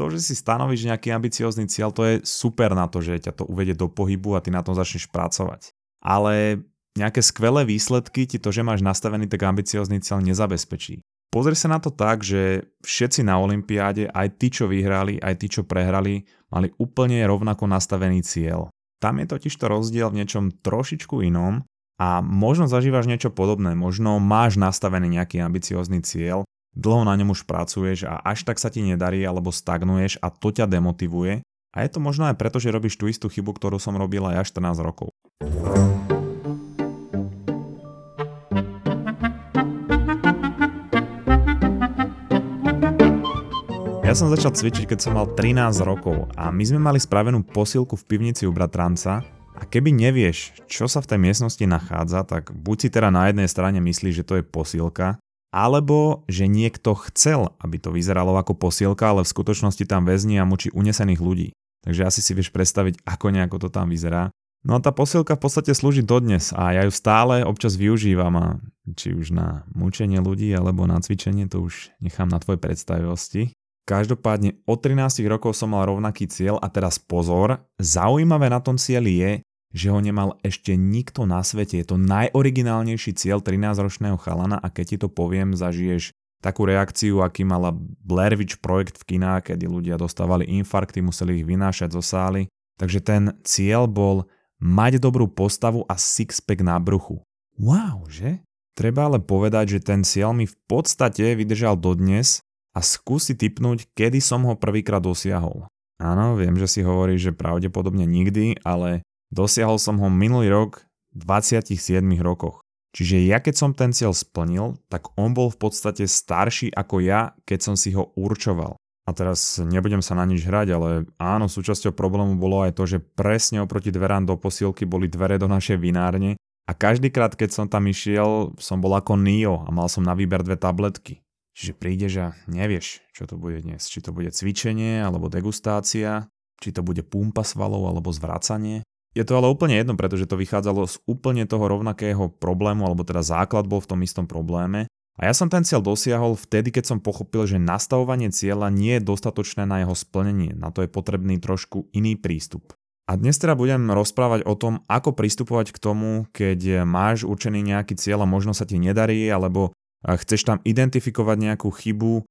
to, že si stanovíš nejaký ambiciózny cieľ, to je super na to, že ťa to uvedie do pohybu a ty na tom začneš pracovať. Ale nejaké skvelé výsledky ti to, že máš nastavený tak ambiciózny cieľ nezabezpečí. Pozri sa na to tak, že všetci na Olympiáde, aj tí, čo vyhrali, aj tí, čo prehrali, mali úplne rovnako nastavený cieľ. Tam je totiž to rozdiel v niečom trošičku inom a možno zažívaš niečo podobné, možno máš nastavený nejaký ambiciózny cieľ, dlho na ňom už pracuješ a až tak sa ti nedarí alebo stagnuješ a to ťa demotivuje. A je to možno aj preto, že robíš tú istú chybu, ktorú som robil aj ja 14 rokov. Ja som začal cvičiť, keď som mal 13 rokov a my sme mali spravenú posilku v pivnici u bratranca a keby nevieš, čo sa v tej miestnosti nachádza, tak buď si teda na jednej strane myslíš, že to je posilka, alebo že niekto chcel, aby to vyzeralo ako posilka, ale v skutočnosti tam väzni a mučí unesených ľudí. Takže asi si vieš predstaviť, ako nejako to tam vyzerá. No a tá posilka v podstate slúži dodnes a ja ju stále občas využívam a či už na mučenie ľudí alebo na cvičenie, to už nechám na tvojej predstavivosti. Každopádne od 13 rokov som mal rovnaký cieľ a teraz pozor, zaujímavé na tom cieli je, že ho nemal ešte nikto na svete. Je to najoriginálnejší cieľ 13-ročného chalana a keď ti to poviem, zažiješ takú reakciu, aký mala Blair Witch projekt v kinách, kedy ľudia dostávali infarkty, museli ich vynášať zo sály. Takže ten cieľ bol mať dobrú postavu a sixpack na bruchu. Wow, že? Treba ale povedať, že ten cieľ mi v podstate vydržal dodnes a skúsi typnúť, kedy som ho prvýkrát dosiahol. Áno, viem, že si hovorí, že pravdepodobne nikdy, ale dosiahol som ho minulý rok v 27 rokoch. Čiže ja keď som ten cieľ splnil, tak on bol v podstate starší ako ja, keď som si ho určoval. A teraz nebudem sa na nič hrať, ale áno, súčasťou problému bolo aj to, že presne oproti dverám do posilky boli dvere do našej vinárne a každýkrát, keď som tam išiel, som bol ako Neo a mal som na výber dve tabletky. Čiže prídeš a nevieš, čo to bude dnes. Či to bude cvičenie, alebo degustácia, či to bude pumpa svalov, alebo zvracanie. Je to ale úplne jedno, pretože to vychádzalo z úplne toho rovnakého problému, alebo teda základ bol v tom istom probléme. A ja som ten cieľ dosiahol vtedy, keď som pochopil, že nastavovanie cieľa nie je dostatočné na jeho splnenie. Na to je potrebný trošku iný prístup. A dnes teda budem rozprávať o tom, ako pristupovať k tomu, keď máš určený nejaký cieľ a možno sa ti nedarí, alebo chceš tam identifikovať nejakú chybu,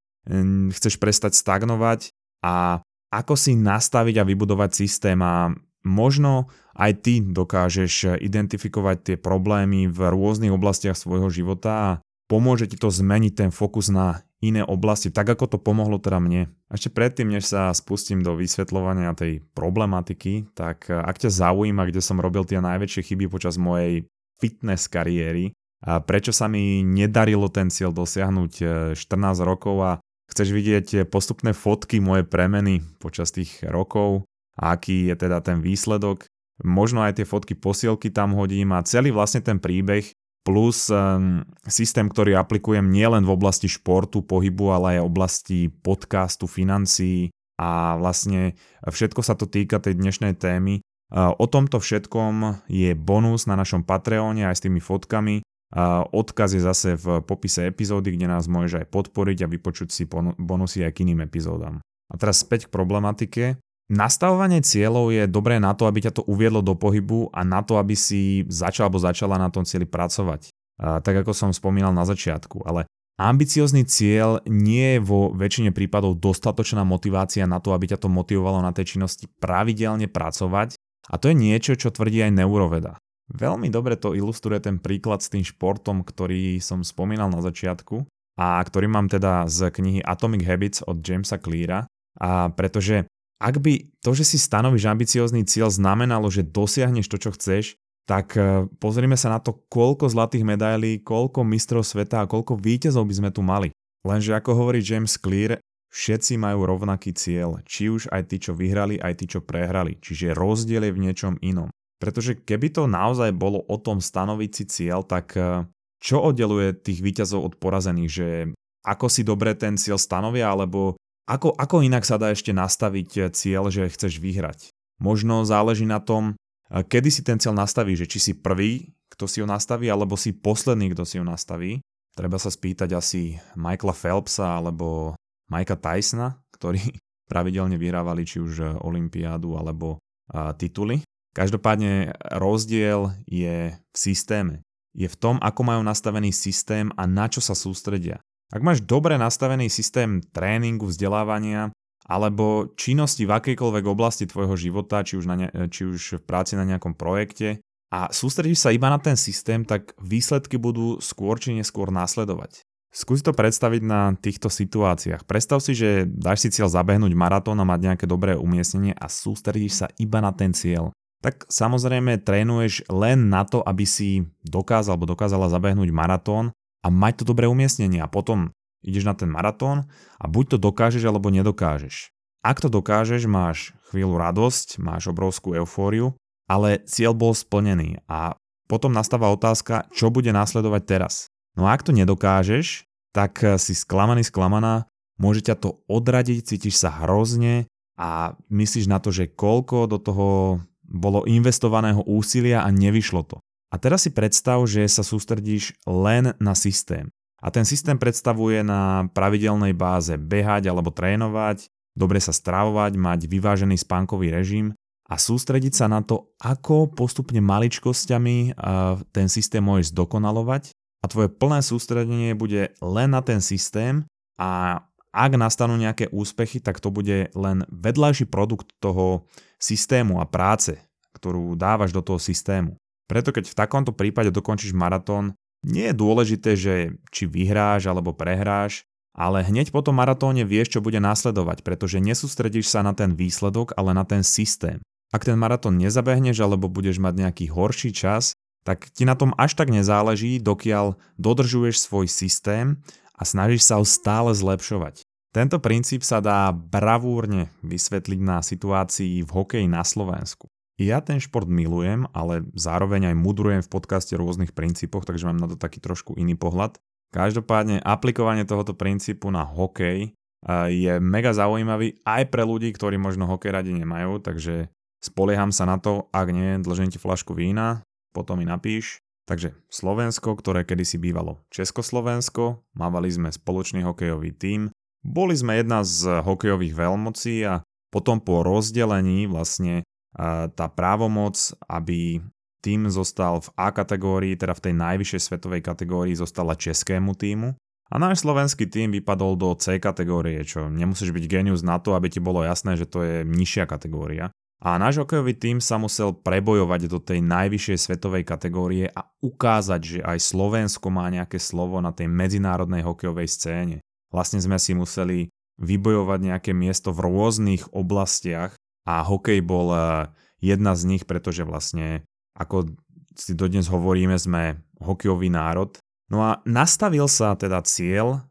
chceš prestať stagnovať a ako si nastaviť a vybudovať systém a možno aj ty dokážeš identifikovať tie problémy v rôznych oblastiach svojho života a pomôže ti to zmeniť ten fokus na iné oblasti, tak ako to pomohlo teda mne. Ešte predtým, než sa spustím do vysvetľovania tej problematiky, tak ak ťa zaujíma, kde som robil tie najväčšie chyby počas mojej fitness kariéry, a prečo sa mi nedarilo ten cieľ dosiahnuť 14 e, rokov a chceš vidieť postupné fotky moje premeny počas tých rokov aký je teda ten výsledok. Možno aj tie fotky posielky tam hodím a celý vlastne ten príbeh plus um, systém, ktorý aplikujem nielen v oblasti športu, pohybu, ale aj oblasti podcastu, financií a vlastne všetko sa to týka tej dnešnej témy. Uh, o tomto všetkom je bonus na našom Patreone aj s tými fotkami Odkaz je zase v popise epizódy, kde nás môžeš aj podporiť a vypočuť si bonusy aj k iným epizódam. A teraz späť k problematike. Nastavovanie cieľov je dobré na to, aby ťa to uviedlo do pohybu a na to, aby si začal alebo začala na tom cieli pracovať. A tak ako som spomínal na začiatku, ale Ambiciózny cieľ nie je vo väčšine prípadov dostatočná motivácia na to, aby ťa to motivovalo na tej činnosti pravidelne pracovať a to je niečo, čo tvrdí aj neuroveda. Veľmi dobre to ilustruje ten príklad s tým športom, ktorý som spomínal na začiatku a ktorý mám teda z knihy Atomic Habits od Jamesa Cleara. A pretože ak by to, že si stanovíš ambiciózny cieľ znamenalo, že dosiahneš to, čo chceš, tak e, pozrime sa na to, koľko zlatých medailí, koľko mistrov sveta a koľko víťazov by sme tu mali. Lenže ako hovorí James Clear, všetci majú rovnaký cieľ, či už aj tí, čo vyhrali, aj tí, čo prehrali. Čiže rozdiel je v niečom inom. Pretože keby to naozaj bolo o tom stanoviť si cieľ, tak eh, čo oddeluje tých výťazov od porazených, že ako si dobre ten cieľ stanovia, alebo ako, ako inak sa dá ešte nastaviť eh, cieľ, že chceš vyhrať. Možno záleží na tom, eh, kedy si ten cieľ nastaví, že či si prvý, kto si ho nastaví, alebo si posledný, kto si ho nastaví. Treba sa spýtať asi Michaela Phelpsa alebo Mikea Tysona, ktorí pravidelne vyhrávali či už olympiádu alebo tituly. Každopádne rozdiel je v systéme. Je v tom, ako majú nastavený systém a na čo sa sústredia. Ak máš dobre nastavený systém tréningu, vzdelávania alebo činnosti v akejkoľvek oblasti tvojho života, či už, na ne, či už v práci na nejakom projekte a sústredíš sa iba na ten systém, tak výsledky budú skôr či neskôr následovať. Skús to predstaviť na týchto situáciách. Predstav si, že dáš si cieľ zabehnúť maratón a mať nejaké dobré umiestnenie a sústredíš sa iba na ten cieľ. Tak samozrejme trénuješ len na to, aby si dokázal alebo dokázala zabehnúť maratón a mať to dobré umiestnenie a potom ideš na ten maratón a buď to dokážeš alebo nedokážeš. Ak to dokážeš, máš chvíľu radosť, máš obrovskú eufóriu, ale cieľ bol splnený a potom nastáva otázka, čo bude následovať teraz. No a ak to nedokážeš, tak si sklamaný, sklamaná, môže ťa to odradiť, cítiš sa hrozne a myslíš na to, že koľko do toho bolo investovaného úsilia a nevyšlo to. A teraz si predstav, že sa sústredíš len na systém. A ten systém predstavuje na pravidelnej báze behať alebo trénovať, dobre sa stravovať, mať vyvážený spánkový režim a sústrediť sa na to, ako postupne maličkosťami eh, ten systém môžeš zdokonalovať a tvoje plné sústredenie bude len na ten systém a ak nastanú nejaké úspechy, tak to bude len vedľajší produkt toho systému a práce, ktorú dávaš do toho systému. Preto keď v takomto prípade dokončíš maratón, nie je dôležité, že či vyhráš alebo prehráš, ale hneď po tom maratóne vieš, čo bude následovať, pretože nesústredíš sa na ten výsledok, ale na ten systém. Ak ten maratón nezabehneš alebo budeš mať nejaký horší čas, tak ti na tom až tak nezáleží, dokiaľ dodržuješ svoj systém a snažíš sa ho stále zlepšovať. Tento princíp sa dá bravúrne vysvetliť na situácii v hokeji na Slovensku. Ja ten šport milujem, ale zároveň aj mudrujem v podcaste rôznych princípoch, takže mám na to taký trošku iný pohľad. Každopádne aplikovanie tohoto princípu na hokej je mega zaujímavý aj pre ľudí, ktorí možno hokej radi nemajú, takže spolieham sa na to, ak nie, dlžím ti flašku vína, potom mi napíš. Takže Slovensko, ktoré kedysi bývalo Československo, mávali sme spoločný hokejový tím, boli sme jedna z hokejových veľmocí a potom po rozdelení vlastne tá právomoc, aby tým zostal v A kategórii, teda v tej najvyššej svetovej kategórii zostala českému týmu. A náš slovenský tým vypadol do C kategórie, čo nemusíš byť genius na to, aby ti bolo jasné, že to je nižšia kategória. A náš hokejový tým sa musel prebojovať do tej najvyššej svetovej kategórie a ukázať, že aj Slovensko má nejaké slovo na tej medzinárodnej hokejovej scéne. Vlastne sme si museli vybojovať nejaké miesto v rôznych oblastiach a hokej bol e, jedna z nich, pretože vlastne, ako si dodnes hovoríme, sme hokejový národ. No a nastavil sa teda cieľ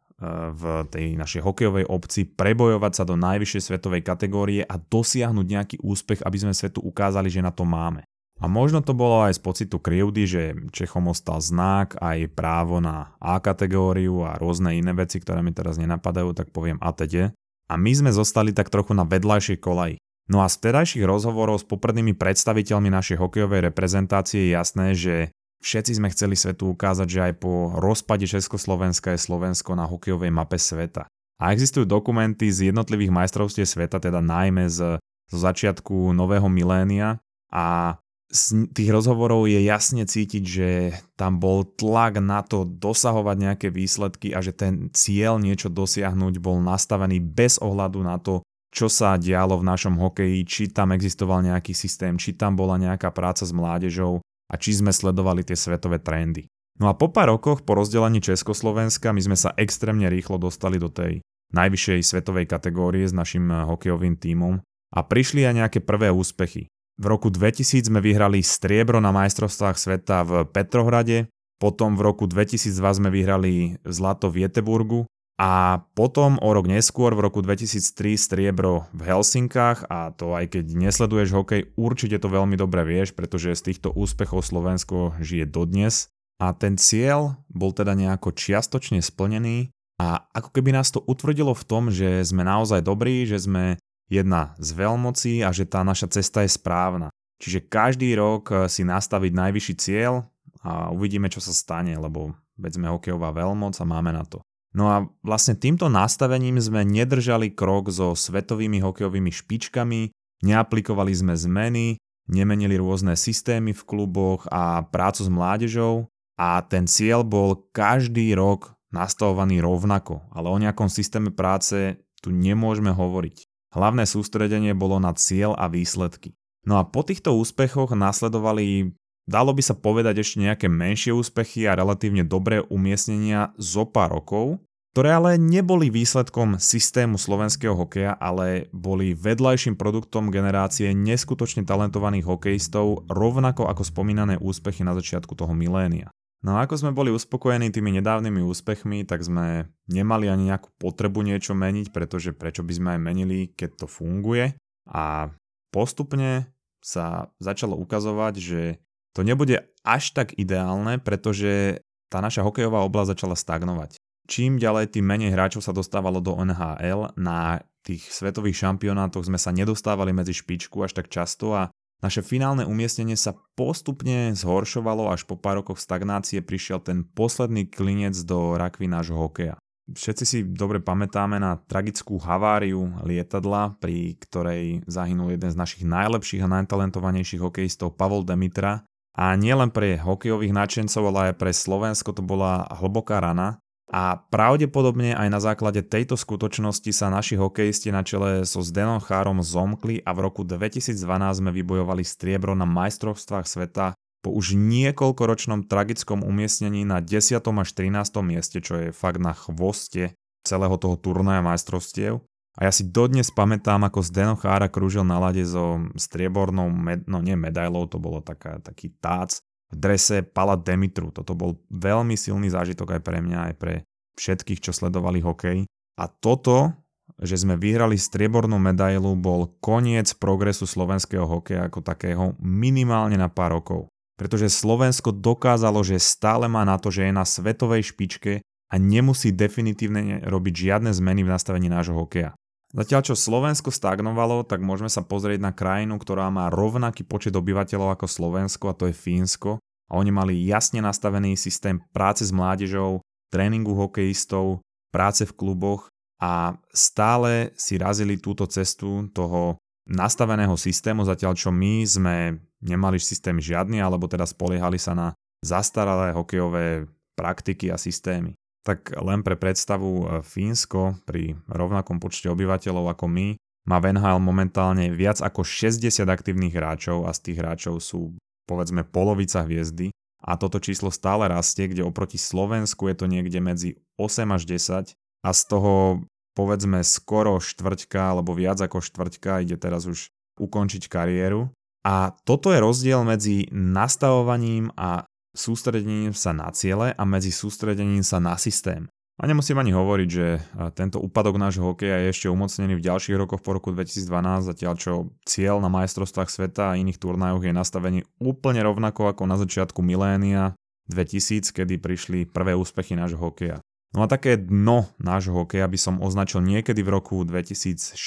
v tej našej hokejovej obci, prebojovať sa do najvyššej svetovej kategórie a dosiahnuť nejaký úspech, aby sme svetu ukázali, že na to máme. A možno to bolo aj z pocitu krivdy, že Čechom ostal znak, aj právo na A kategóriu a rôzne iné veci, ktoré mi teraz nenapadajú, tak poviem ATD. A my sme zostali tak trochu na vedľajšej kolaji. No a z vtedajších rozhovorov s poprednými predstaviteľmi našej hokejovej reprezentácie je jasné, že Všetci sme chceli svetu ukázať, že aj po rozpade Československa je Slovensko na hokejovej mape sveta. A existujú dokumenty z jednotlivých majstrovstiev sveta, teda najmä z, z začiatku nového milénia a z tých rozhovorov je jasne cítiť, že tam bol tlak na to dosahovať nejaké výsledky a že ten cieľ niečo dosiahnuť bol nastavený bez ohľadu na to, čo sa dialo v našom hokeji, či tam existoval nejaký systém, či tam bola nejaká práca s mládežou a či sme sledovali tie svetové trendy. No a po pár rokoch po rozdelení Československa my sme sa extrémne rýchlo dostali do tej najvyššej svetovej kategórie s našim eh, hokejovým tímom a prišli aj nejaké prvé úspechy. V roku 2000 sme vyhrali striebro na majstrovstvách sveta v Petrohrade, potom v roku 2002 sme vyhrali zlato v Jeteburgu a potom o rok neskôr, v roku 2003, striebro v Helsinkách a to aj keď nesleduješ hokej, určite to veľmi dobre vieš, pretože z týchto úspechov Slovensko žije dodnes. A ten cieľ bol teda nejako čiastočne splnený a ako keby nás to utvrdilo v tom, že sme naozaj dobrí, že sme jedna z veľmocí a že tá naša cesta je správna. Čiže každý rok si nastaviť najvyšší cieľ a uvidíme, čo sa stane, lebo veď sme hokejová veľmoc a máme na to. No a vlastne týmto nastavením sme nedržali krok so svetovými hokejovými špičkami, neaplikovali sme zmeny, nemenili rôzne systémy v kluboch a prácu s mládežou a ten cieľ bol každý rok nastavovaný rovnako, ale o nejakom systéme práce tu nemôžeme hovoriť. Hlavné sústredenie bolo na cieľ a výsledky. No a po týchto úspechoch nasledovali, dalo by sa povedať ešte nejaké menšie úspechy a relatívne dobré umiestnenia zo pár rokov, ktoré ale neboli výsledkom systému slovenského hokeja, ale boli vedľajším produktom generácie neskutočne talentovaných hokejistov, rovnako ako spomínané úspechy na začiatku toho milénia. No a ako sme boli uspokojení tými nedávnymi úspechmi, tak sme nemali ani nejakú potrebu niečo meniť, pretože prečo by sme aj menili, keď to funguje. A postupne sa začalo ukazovať, že to nebude až tak ideálne, pretože tá naša hokejová oblasť začala stagnovať čím ďalej, tým menej hráčov sa dostávalo do NHL. Na tých svetových šampionátoch sme sa nedostávali medzi špičku až tak často a naše finálne umiestnenie sa postupne zhoršovalo, až po pár rokoch stagnácie prišiel ten posledný klinec do rakvy nášho hokeja. Všetci si dobre pamätáme na tragickú haváriu lietadla, pri ktorej zahynul jeden z našich najlepších a najtalentovanejších hokejistov Pavol Demitra. A nielen pre hokejových nadšencov, ale aj pre Slovensko to bola hlboká rana, a pravdepodobne aj na základe tejto skutočnosti sa naši hokejisti na čele so Zdenom Chárom zomkli a v roku 2012 sme vybojovali striebro na majstrovstvách sveta po už niekoľkoročnom tragickom umiestnení na 10. až 13. mieste, čo je fakt na chvoste celého toho turnaja majstrovstiev. A ja si dodnes pamätám, ako Zdeno Chára krúžil na lade so striebornou, med- no nie medailou, to bolo taká, taký tác, v drese Pala Demitru. Toto bol veľmi silný zážitok aj pre mňa, aj pre všetkých, čo sledovali hokej. A toto, že sme vyhrali striebornú medailu, bol koniec progresu slovenského hokeja ako takého minimálne na pár rokov. Pretože Slovensko dokázalo, že stále má na to, že je na svetovej špičke a nemusí definitívne robiť žiadne zmeny v nastavení nášho hokeja. Zatiaľ čo Slovensko stagnovalo, tak môžeme sa pozrieť na krajinu, ktorá má rovnaký počet obyvateľov ako Slovensko a to je Fínsko. A oni mali jasne nastavený systém práce s mládežou, tréningu hokejistov, práce v kluboch a stále si razili túto cestu toho nastaveného systému, zatiaľ čo my sme nemali systém žiadny, alebo teda spoliehali sa na zastaralé hokejové praktiky a systémy tak len pre predstavu e, Fínsko pri rovnakom počte obyvateľov ako my má v NHL momentálne viac ako 60 aktívnych hráčov a z tých hráčov sú povedzme polovica hviezdy a toto číslo stále rastie, kde oproti Slovensku je to niekde medzi 8 až 10 a z toho povedzme skoro štvrťka alebo viac ako štvrťka ide teraz už ukončiť kariéru. A toto je rozdiel medzi nastavovaním a sústredením sa na ciele a medzi sústredením sa na systém. A nemusím ani hovoriť, že tento úpadok nášho hokeja je ešte umocnený v ďalších rokoch po roku 2012, zatiaľ čo cieľ na majstrovstvách sveta a iných turnajoch je nastavený úplne rovnako ako na začiatku milénia 2000, kedy prišli prvé úspechy nášho hokeja. No a také dno nášho hokeja by som označil niekedy v roku 2016-17,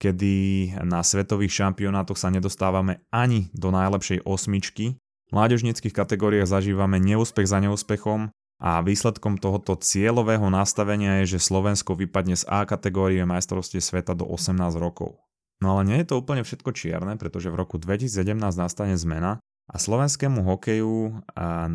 kedy na svetových šampionátoch sa nedostávame ani do najlepšej osmičky mládežníckých kategóriách zažívame neúspech za neúspechom a výsledkom tohoto cieľového nastavenia je, že Slovensko vypadne z A kategórie majstrovstie sveta do 18 rokov. No ale nie je to úplne všetko čierne, pretože v roku 2017 nastane zmena a slovenskému hokeju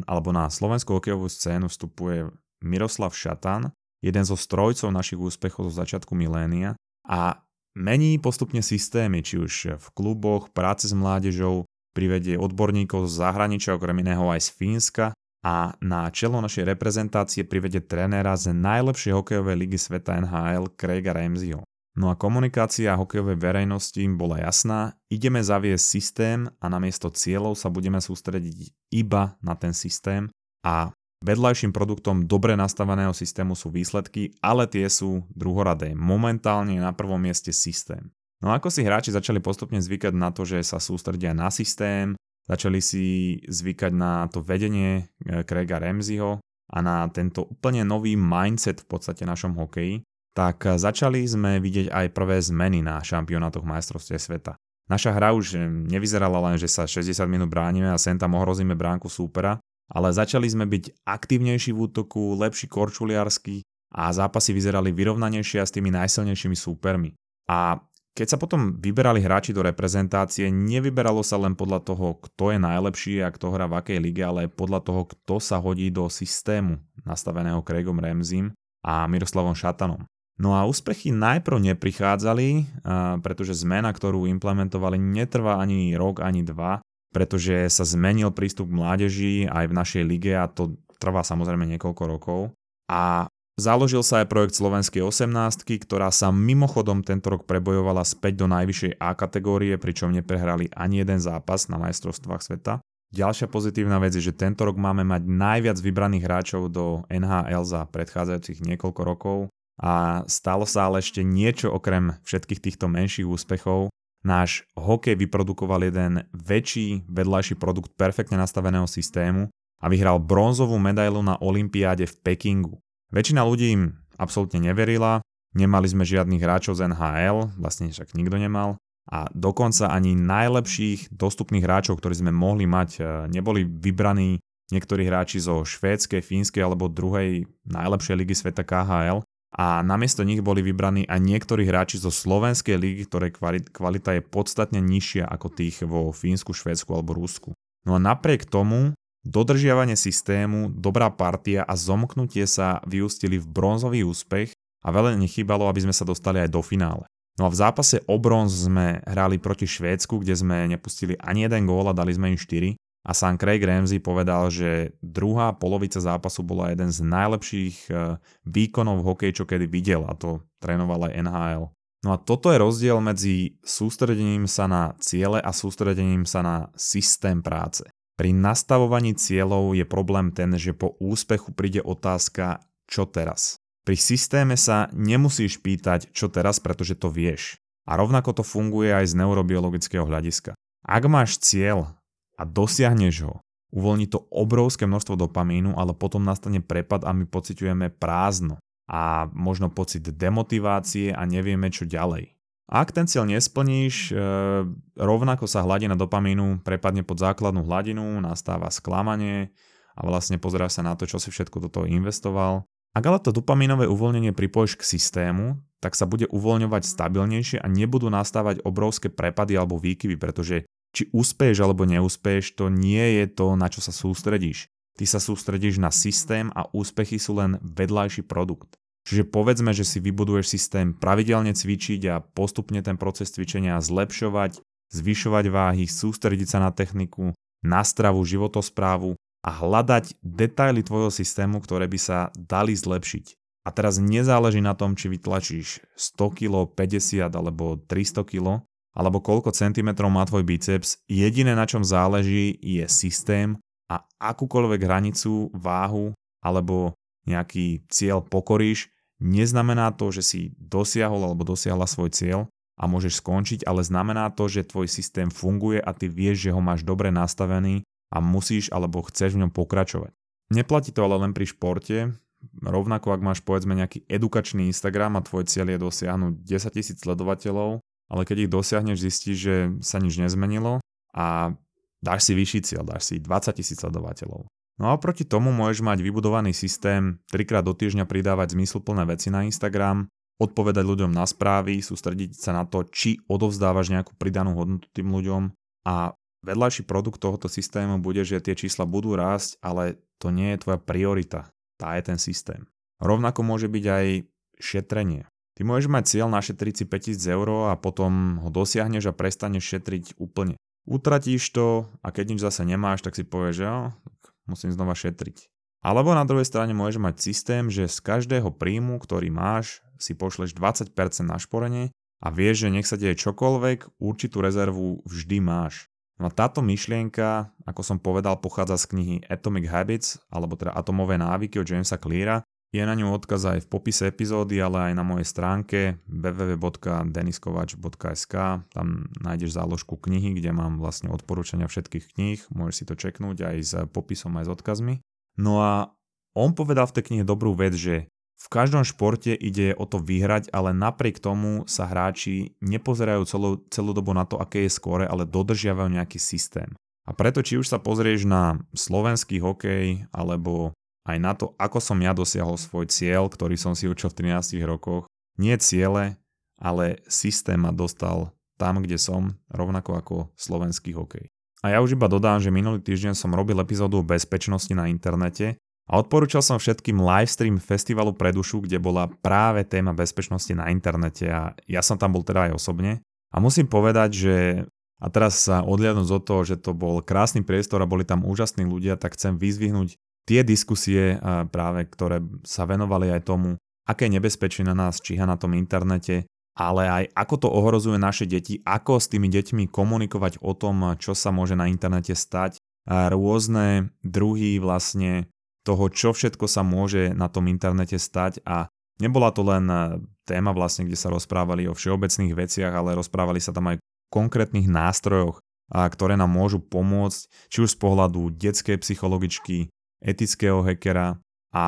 alebo na slovenskú hokejovú scénu vstupuje Miroslav Šatan, jeden zo strojcov našich úspechov zo začiatku milénia a mení postupne systémy, či už v kluboch, práce s mládežou, privedie odborníkov z zahraničia, okrem iného aj z Fínska a na čelo našej reprezentácie privedie trénera z najlepšej hokejovej ligy sveta NHL Craiga Ramseyho. No a komunikácia hokejovej verejnosti im bola jasná, ideme zaviesť systém a namiesto cieľov sa budeme sústrediť iba na ten systém a vedľajším produktom dobre nastaveného systému sú výsledky, ale tie sú druhoradé. Momentálne na prvom mieste systém. No ako si hráči začali postupne zvykať na to, že sa sústredia na systém, začali si zvykať na to vedenie eh, Craiga Ramseyho a na tento úplne nový mindset v podstate našom hokeji, tak eh, začali sme vidieť aj prvé zmeny na šampionátoch majstrovstie sveta. Naša hra už eh, nevyzerala len, že sa 60 minút bránime a sem tam ohrozíme bránku súpera, ale začali sme byť aktívnejší v útoku, lepší korčuliarsky a zápasy vyzerali vyrovnanejšie a s tými najsilnejšími súpermi. A keď sa potom vyberali hráči do reprezentácie, nevyberalo sa len podľa toho, kto je najlepší a kto hrá v akej lige, ale podľa toho, kto sa hodí do systému nastaveného Craigom Ramzim a Miroslavom Šatanom. No a úspechy najprv neprichádzali, pretože zmena, ktorú implementovali, netrvá ani rok, ani dva, pretože sa zmenil prístup k mládeži aj v našej lige a to trvá samozrejme niekoľko rokov. A Založil sa aj projekt Slovenskej 18, ktorá sa mimochodom tento rok prebojovala späť do najvyššej A kategórie, pričom neprehrali ani jeden zápas na majstrovstvách sveta. Ďalšia pozitívna vec je, že tento rok máme mať najviac vybraných hráčov do NHL za predchádzajúcich niekoľko rokov a stalo sa ale ešte niečo okrem všetkých týchto menších úspechov. Náš hokej vyprodukoval jeden väčší vedľajší produkt perfektne nastaveného systému a vyhral bronzovú medailu na Olympiáde v Pekingu. Väčšina ľudí im absolútne neverila, nemali sme žiadnych hráčov z NHL, vlastne však nikto nemal, a dokonca ani najlepších dostupných hráčov, ktorí sme mohli mať, e, neboli vybraní niektorí hráči zo švédskej, fínskej alebo druhej najlepšej ligy sveta KHL a namiesto nich boli vybraní aj niektorí hráči zo slovenskej ligy, ktorej kvalita je podstatne nižšia ako tých vo Fínsku, Švédsku alebo Rusku. No a napriek tomu Dodržiavanie systému, dobrá partia a zomknutie sa vyústili v bronzový úspech a veľa nechýbalo, aby sme sa dostali aj do finále. No a v zápase o bronz sme hrali proti Švédsku, kde sme nepustili ani jeden gól a dali sme im 4. A sám Craig Ramsey povedal, že druhá polovica zápasu bola jeden z najlepších eh, výkonov v hokeji, čo kedy videl a to trénoval aj NHL. No a toto je rozdiel medzi sústredením sa na ciele a sústredením sa na systém práce. Pri nastavovaní cieľov je problém ten, že po úspechu príde otázka, čo teraz. Pri systéme sa nemusíš pýtať, čo teraz, pretože to vieš. A rovnako to funguje aj z neurobiologického hľadiska. Ak máš cieľ a dosiahneš ho, uvoľní to obrovské množstvo dopamínu, ale potom nastane prepad a my pociťujeme prázdno a možno pocit demotivácie a nevieme čo ďalej. Ak ten cieľ nesplníš, e, rovnako sa hladina dopamínu prepadne pod základnú hladinu, nastáva sklamanie a vlastne pozeráš sa na to, čo si všetko do toho investoval. Ak ale to dopamínové uvoľnenie pripojíš k systému, tak sa bude uvoľňovať stabilnejšie a nebudú nastávať obrovské prepady alebo výkyvy, pretože či úspeješ alebo neúspeješ, to nie je to, na čo sa sústredíš. Ty sa sústredíš na systém a úspechy sú len vedľajší produkt. Čiže povedzme, že si vybuduješ systém pravidelne cvičiť a postupne ten proces cvičenia zlepšovať, zvyšovať váhy, sústrediť sa na techniku, na stravu, životosprávu a hľadať detaily tvojho systému, ktoré by sa dali zlepšiť. A teraz nezáleží na tom, či vytlačíš 100 kg, 50 alebo 300 kg, alebo koľko centimetrov má tvoj biceps, jediné na čom záleží je systém a akúkoľvek hranicu, váhu alebo nejaký cieľ pokoríš, Neznamená to, že si dosiahol alebo dosiahla svoj cieľ a môžeš skončiť, ale znamená to, že tvoj systém funguje a ty vieš, že ho máš dobre nastavený a musíš alebo chceš v ňom pokračovať. Neplatí to ale len pri športe, rovnako ak máš povedzme nejaký edukačný Instagram a tvoj cieľ je dosiahnuť 10 tisíc sledovateľov, ale keď ich dosiahneš, zistíš, že sa nič nezmenilo a dáš si vyšší cieľ, dáš si 20 tisíc sledovateľov. No a proti tomu môžeš mať vybudovaný systém, trikrát do týždňa pridávať zmysluplné veci na Instagram, odpovedať ľuďom na správy, sústrediť sa na to, či odovzdávaš nejakú pridanú hodnotu tým ľuďom a vedľajší produkt tohoto systému bude, že tie čísla budú rásť, ale to nie je tvoja priorita. Tá je ten systém. Rovnako môže byť aj šetrenie. Ty môžeš mať cieľ našetriť si 5000 eur a potom ho dosiahneš a prestaneš šetriť úplne. Utratíš to a keď nič zase nemáš, tak si povieš, že jo, musím znova šetriť. Alebo na druhej strane môžeš mať systém, že z každého príjmu, ktorý máš, si pošleš 20% na šporenie a vieš, že nech sa deje čokoľvek, určitú rezervu vždy máš. No a táto myšlienka, ako som povedal, pochádza z knihy Atomic Habits, alebo teda Atomové návyky od Jamesa Cleara je na ňu odkaz aj v popise epizódy, ale aj na mojej stránke www.deniskovač.sk. Tam nájdeš záložku knihy, kde mám vlastne odporúčania všetkých kníh. Môžeš si to čeknúť aj s popisom, aj s odkazmi. No a on povedal v tej knihe dobrú vec, že v každom športe ide o to vyhrať, ale napriek tomu sa hráči nepozerajú celú, celú dobu na to, aké je skóre, ale dodržiavajú nejaký systém. A preto či už sa pozrieš na slovenský hokej, alebo aj na to, ako som ja dosiahol svoj cieľ, ktorý som si učil v 13 rokoch, nie ciele, ale systém ma dostal tam, kde som, rovnako ako slovenský hokej. A ja už iba dodám, že minulý týždeň som robil epizódu o bezpečnosti na internete a odporúčal som všetkým livestream festivalu pre dušu, kde bola práve téma bezpečnosti na internete a ja som tam bol teda aj osobne. A musím povedať, že a teraz sa odliadnúť od toho, že to bol krásny priestor a boli tam úžasní ľudia, tak chcem vyzvihnúť tie diskusie práve, ktoré sa venovali aj tomu, aké nebezpečie na nás číha na tom internete, ale aj ako to ohrozuje naše deti, ako s tými deťmi komunikovať o tom, čo sa môže na internete stať, a rôzne druhy vlastne toho, čo všetko sa môže na tom internete stať. A nebola to len téma vlastne, kde sa rozprávali o všeobecných veciach, ale rozprávali sa tam aj o konkrétnych nástrojoch, a ktoré nám môžu pomôcť, či už z pohľadu detskej psychologičky, etického hackera a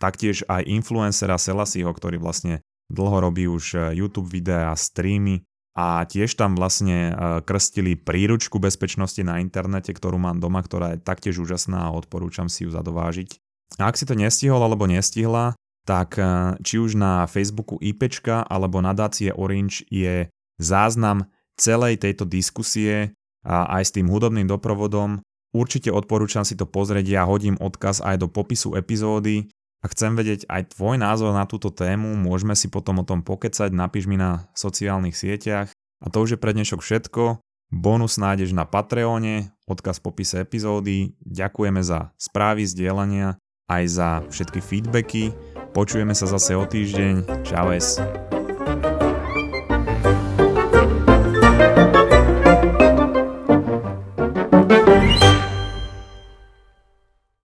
taktiež aj influencera Selasiho, ktorý vlastne dlho robí už e, YouTube videá, streamy a tiež tam vlastne e, krstili príručku bezpečnosti na internete, ktorú mám doma, ktorá je taktiež úžasná a odporúčam si ju zadovážiť. A ak si to nestihol alebo nestihla, tak e, či už na Facebooku IPčka alebo nadácie Orange je záznam celej tejto diskusie a aj s tým hudobným doprovodom. Určite odporúčam si to pozrieť, ja hodím odkaz aj do popisu epizódy a chcem vedieť aj tvoj názor na túto tému, môžeme si potom o tom pokecať, napíš mi na sociálnych sieťach. A to už je pre dnešok všetko. Bonus nájdeš na Patreone, odkaz v popise epizódy. Ďakujeme za správy, zdieľania, aj za všetky feedbacky. Počujeme sa zase o týždeň. Čau es.